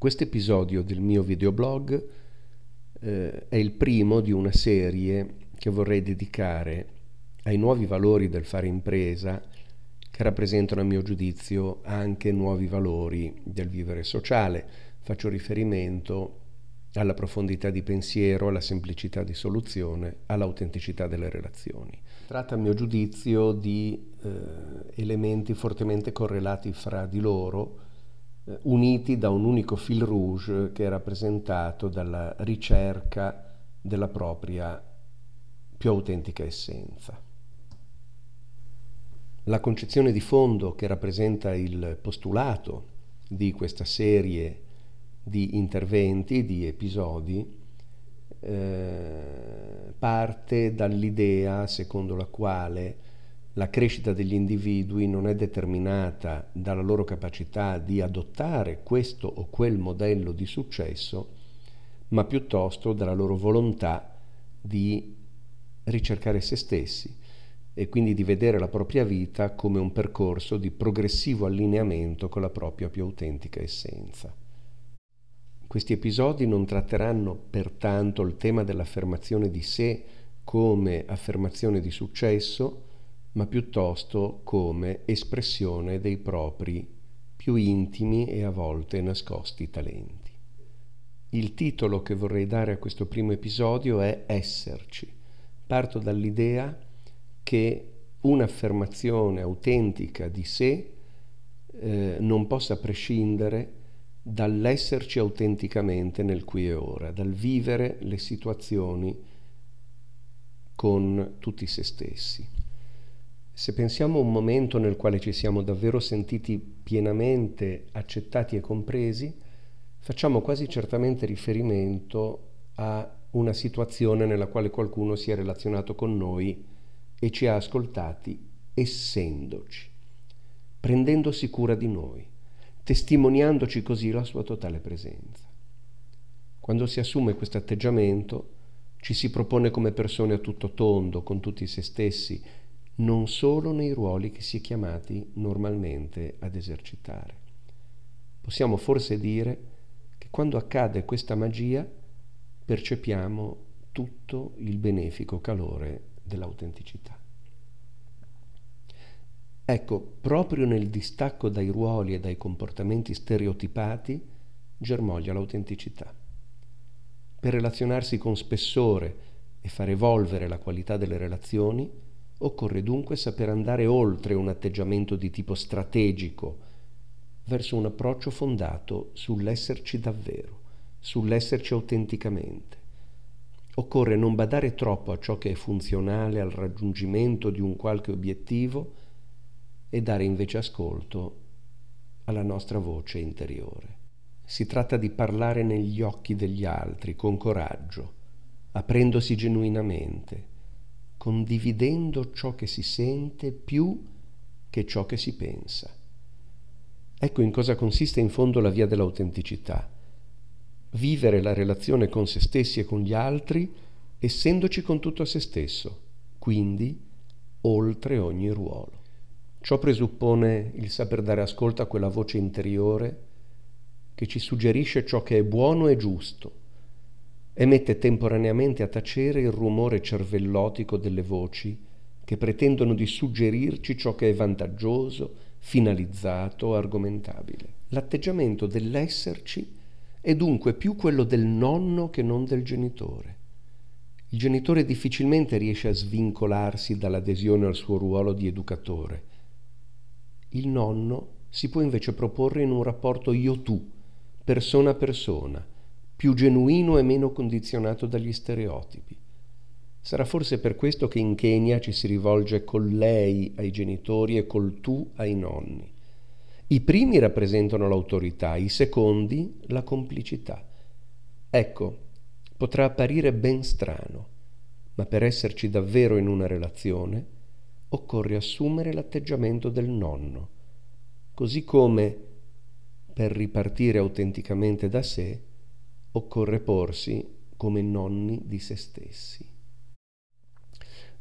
Questo episodio del mio videoblog eh, è il primo di una serie che vorrei dedicare ai nuovi valori del fare impresa che rappresentano a mio giudizio anche nuovi valori del vivere sociale. Faccio riferimento alla profondità di pensiero, alla semplicità di soluzione, all'autenticità delle relazioni. Tratta a mio giudizio di eh, elementi fortemente correlati fra di loro, uniti da un unico fil rouge che è rappresentato dalla ricerca della propria più autentica essenza. La concezione di fondo che rappresenta il postulato di questa serie di interventi, di episodi, eh, parte dall'idea secondo la quale la crescita degli individui non è determinata dalla loro capacità di adottare questo o quel modello di successo, ma piuttosto dalla loro volontà di ricercare se stessi e quindi di vedere la propria vita come un percorso di progressivo allineamento con la propria più autentica essenza. Questi episodi non tratteranno pertanto il tema dell'affermazione di sé come affermazione di successo, ma piuttosto come espressione dei propri più intimi e a volte nascosti talenti. Il titolo che vorrei dare a questo primo episodio è Esserci. Parto dall'idea che un'affermazione autentica di sé eh, non possa prescindere dall'esserci autenticamente nel qui e ora, dal vivere le situazioni con tutti se stessi. Se pensiamo a un momento nel quale ci siamo davvero sentiti pienamente accettati e compresi, facciamo quasi certamente riferimento a una situazione nella quale qualcuno si è relazionato con noi e ci ha ascoltati essendoci, prendendosi cura di noi, testimoniandoci così la sua totale presenza. Quando si assume questo atteggiamento, ci si propone come persone a tutto tondo, con tutti se stessi, non solo nei ruoli che si è chiamati normalmente ad esercitare. Possiamo forse dire che quando accade questa magia percepiamo tutto il benefico calore dell'autenticità. Ecco, proprio nel distacco dai ruoli e dai comportamenti stereotipati germoglia l'autenticità. Per relazionarsi con spessore e far evolvere la qualità delle relazioni, Occorre dunque saper andare oltre un atteggiamento di tipo strategico verso un approccio fondato sull'esserci davvero, sull'esserci autenticamente. Occorre non badare troppo a ciò che è funzionale al raggiungimento di un qualche obiettivo e dare invece ascolto alla nostra voce interiore. Si tratta di parlare negli occhi degli altri con coraggio, aprendosi genuinamente, condividendo ciò che si sente più che ciò che si pensa. Ecco in cosa consiste in fondo la via dell'autenticità. Vivere la relazione con se stessi e con gli altri essendoci con tutto se stesso, quindi oltre ogni ruolo. Ciò presuppone il saper dare ascolto a quella voce interiore che ci suggerisce ciò che è buono e giusto, e mette temporaneamente a tacere il rumore cervellotico delle voci che pretendono di suggerirci ciò che è vantaggioso, finalizzato, argomentabile. L'atteggiamento dell'esserci è dunque più quello del nonno che non del genitore. Il genitore difficilmente riesce a svincolarsi dall'adesione al suo ruolo di educatore. Il nonno si può invece proporre in un rapporto io-tu, persona a persona, più genuino e meno condizionato dagli stereotipi. Sarà forse per questo che in Kenya ci si rivolge col lei ai genitori e col tu ai nonni. I primi rappresentano l'autorità, i secondi la complicità. Ecco, potrà apparire ben strano, ma per esserci davvero in una relazione occorre assumere l'atteggiamento del nonno, così come, per ripartire autenticamente da sé, occorre porsi come nonni di se stessi.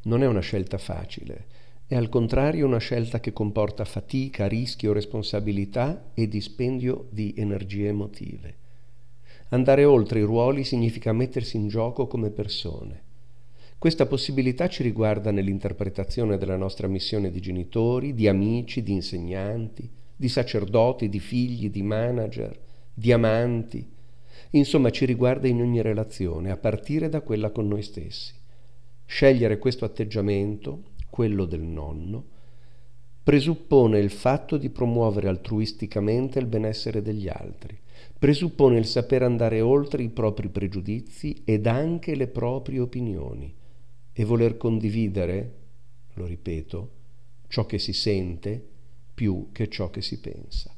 Non è una scelta facile, è al contrario una scelta che comporta fatica, rischio, responsabilità e dispendio di energie emotive. Andare oltre i ruoli significa mettersi in gioco come persone. Questa possibilità ci riguarda nell'interpretazione della nostra missione di genitori, di amici, di insegnanti, di sacerdoti, di figli, di manager, di amanti. Insomma, ci riguarda in ogni relazione, a partire da quella con noi stessi. Scegliere questo atteggiamento, quello del nonno, presuppone il fatto di promuovere altruisticamente il benessere degli altri, presuppone il saper andare oltre i propri pregiudizi ed anche le proprie opinioni e voler condividere, lo ripeto, ciò che si sente più che ciò che si pensa.